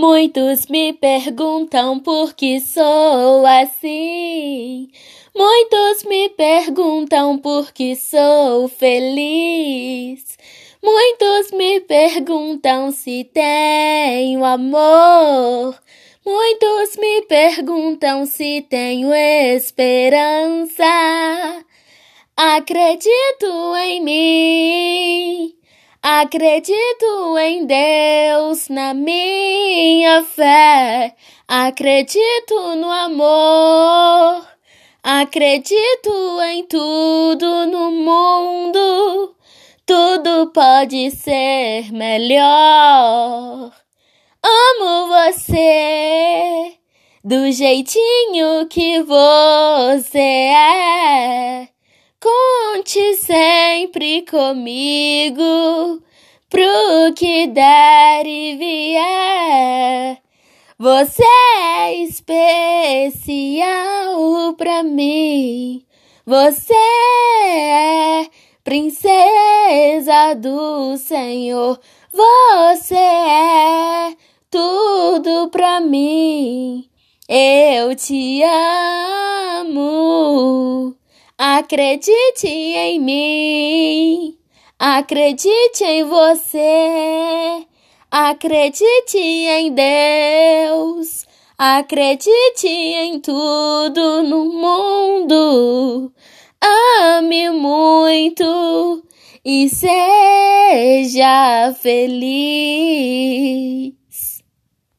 Muitos me perguntam por que sou assim. Muitos me perguntam por que sou feliz. Muitos me perguntam se tenho amor. Muitos me perguntam se tenho esperança. Acredito em mim. Acredito em Deus, na minha fé. Acredito no amor. Acredito em tudo no mundo. Tudo pode ser melhor. Amo você do jeitinho que você é. Conte sempre comigo pro que der e vier. Você é especial pra mim. Você é princesa do Senhor. Você é tudo pra mim. Eu te amo. Acredite em mim, acredite em você, acredite em Deus, acredite em tudo no mundo. Ame muito e seja feliz.